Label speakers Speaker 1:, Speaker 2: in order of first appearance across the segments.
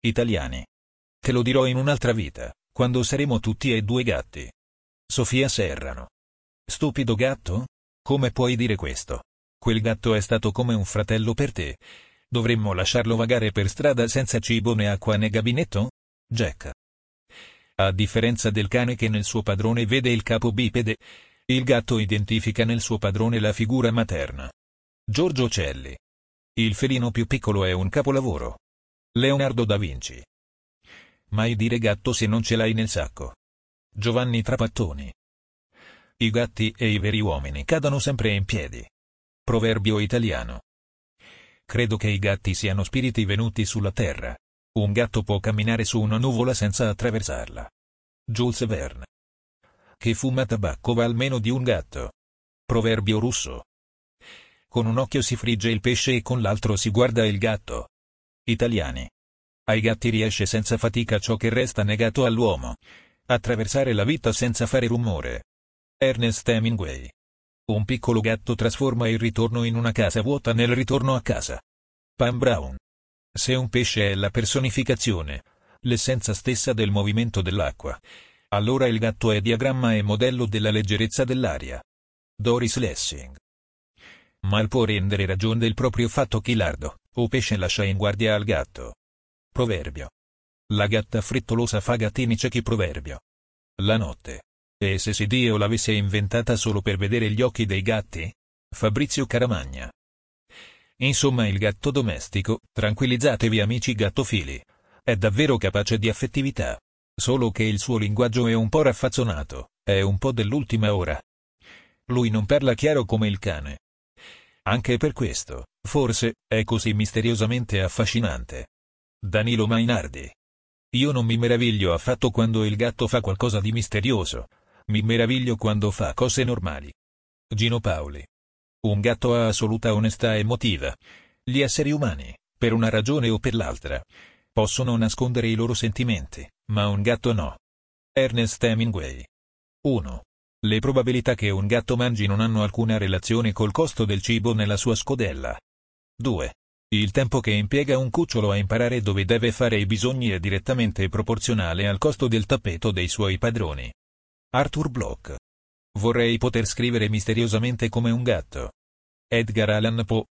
Speaker 1: Italiani. Te lo dirò in un'altra vita, quando saremo tutti e due gatti. Sofia Serrano. Stupido gatto? Come puoi dire questo? Quel gatto è stato come un fratello per te. Dovremmo lasciarlo vagare per strada senza cibo né acqua né gabinetto? Jack. A differenza del cane che nel suo padrone vede il capo bipede, il gatto identifica nel suo padrone la figura materna. Giorgio Celli. Il felino più piccolo è un capolavoro. Leonardo da Vinci. Mai dire gatto se non ce l'hai nel sacco. Giovanni Trapattoni. I gatti e i veri uomini cadono sempre in piedi. Proverbio italiano. Credo che i gatti siano spiriti venuti sulla terra. Un gatto può camminare su una nuvola senza attraversarla. Jules Verne. Che fuma tabacco va almeno di un gatto. Proverbio russo. Con un occhio si frigge il pesce e con l'altro si guarda il gatto. Italiani. Ai gatti riesce senza fatica ciò che resta negato all'uomo. Attraversare la vita senza fare rumore. Ernest Hemingway. Un piccolo gatto trasforma il ritorno in una casa vuota nel ritorno a casa. Pam Brown. Se un pesce è la personificazione, l'essenza stessa del movimento dell'acqua, allora il gatto è diagramma e modello della leggerezza dell'aria. Doris Lessing. Mal può rendere ragione del proprio fatto chi lardo, o pesce lascia in guardia al gatto. Proverbio. La gatta frettolosa fa gattini ciechi proverbio. La notte. E se se Dio l'avesse inventata solo per vedere gli occhi dei gatti? Fabrizio Caramagna. Insomma il gatto domestico, tranquillizzatevi amici gattofili. È davvero capace di affettività. Solo che il suo linguaggio è un po' raffazzonato, è un po' dell'ultima ora. Lui non parla chiaro come il cane. Anche per questo, forse, è così misteriosamente affascinante. Danilo Mainardi. Io non mi meraviglio affatto quando il gatto fa qualcosa di misterioso. Mi meraviglio quando fa cose normali. Gino Paoli. Un gatto ha assoluta onestà emotiva. Gli esseri umani, per una ragione o per l'altra, possono nascondere i loro sentimenti, ma un gatto no. Ernest Hemingway. 1. Le probabilità che un gatto mangi non hanno alcuna relazione col costo del cibo nella sua scodella. 2. Il tempo che impiega un cucciolo a imparare dove deve fare i bisogni è direttamente proporzionale al costo del tappeto dei suoi padroni. Arthur Bloch. Vorrei poter scrivere misteriosamente come un gatto. Edgar Allan Poe.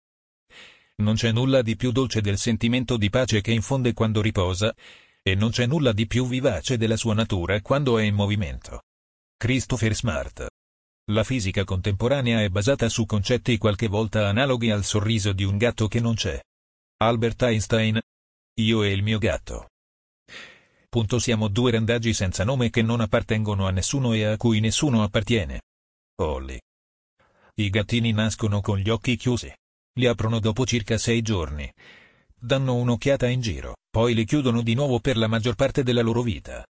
Speaker 1: Non c'è nulla di più dolce del sentimento di pace che infonde quando riposa, e non c'è nulla di più vivace della sua natura quando è in movimento. Christopher Smart. La fisica contemporanea è basata su concetti qualche volta analoghi al sorriso di un gatto che non c'è. Albert Einstein. Io e il mio gatto. Punto siamo due randaggi senza nome che non appartengono a nessuno e a cui nessuno appartiene. Olly. I gattini nascono con gli occhi chiusi. Li aprono dopo circa sei giorni. Danno un'occhiata in giro, poi li chiudono di nuovo per la maggior parte della loro vita.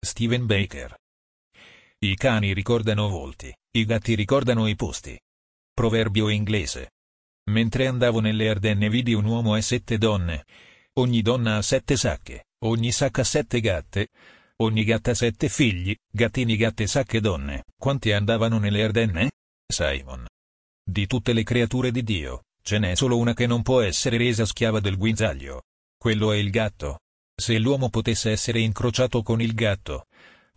Speaker 1: Steven Baker. I cani ricordano volti, i gatti ricordano i posti. Proverbio inglese. Mentre andavo nelle Ardenne vidi un uomo e sette donne. Ogni donna ha sette sacche, ogni sacca sette gatte. Ogni gatta sette figli, gattini gatte sacche donne. Quanti andavano nelle Ardenne? Simon. Di tutte le creature di Dio, ce n'è solo una che non può essere resa schiava del guinzaglio. Quello è il gatto. Se l'uomo potesse essere incrociato con il gatto,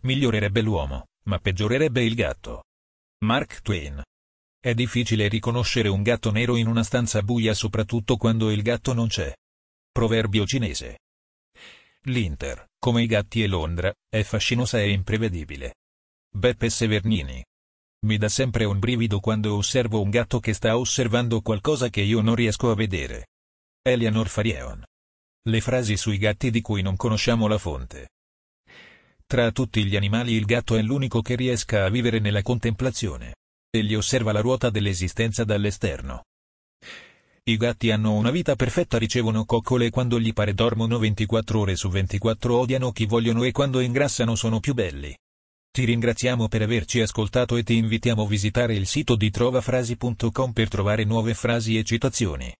Speaker 1: migliorerebbe l'uomo ma peggiorerebbe il gatto. Mark Twain. È difficile riconoscere un gatto nero in una stanza buia soprattutto quando il gatto non c'è. Proverbio cinese. L'Inter, come i gatti e Londra, è fascinosa e imprevedibile. Beppe Severnini. Mi dà sempre un brivido quando osservo un gatto che sta osservando qualcosa che io non riesco a vedere. Eleanor Farieon. Le frasi sui gatti di cui non conosciamo la fonte. Tra tutti gli animali il gatto è l'unico che riesca a vivere nella contemplazione. Egli osserva la ruota dell'esistenza dall'esterno. I gatti hanno una vita perfetta, ricevono coccole quando gli pare, dormono 24 ore su 24, odiano chi vogliono e quando ingrassano sono più belli. Ti ringraziamo per averci ascoltato e ti invitiamo a visitare il sito di trovafrasi.com per trovare nuove frasi e citazioni.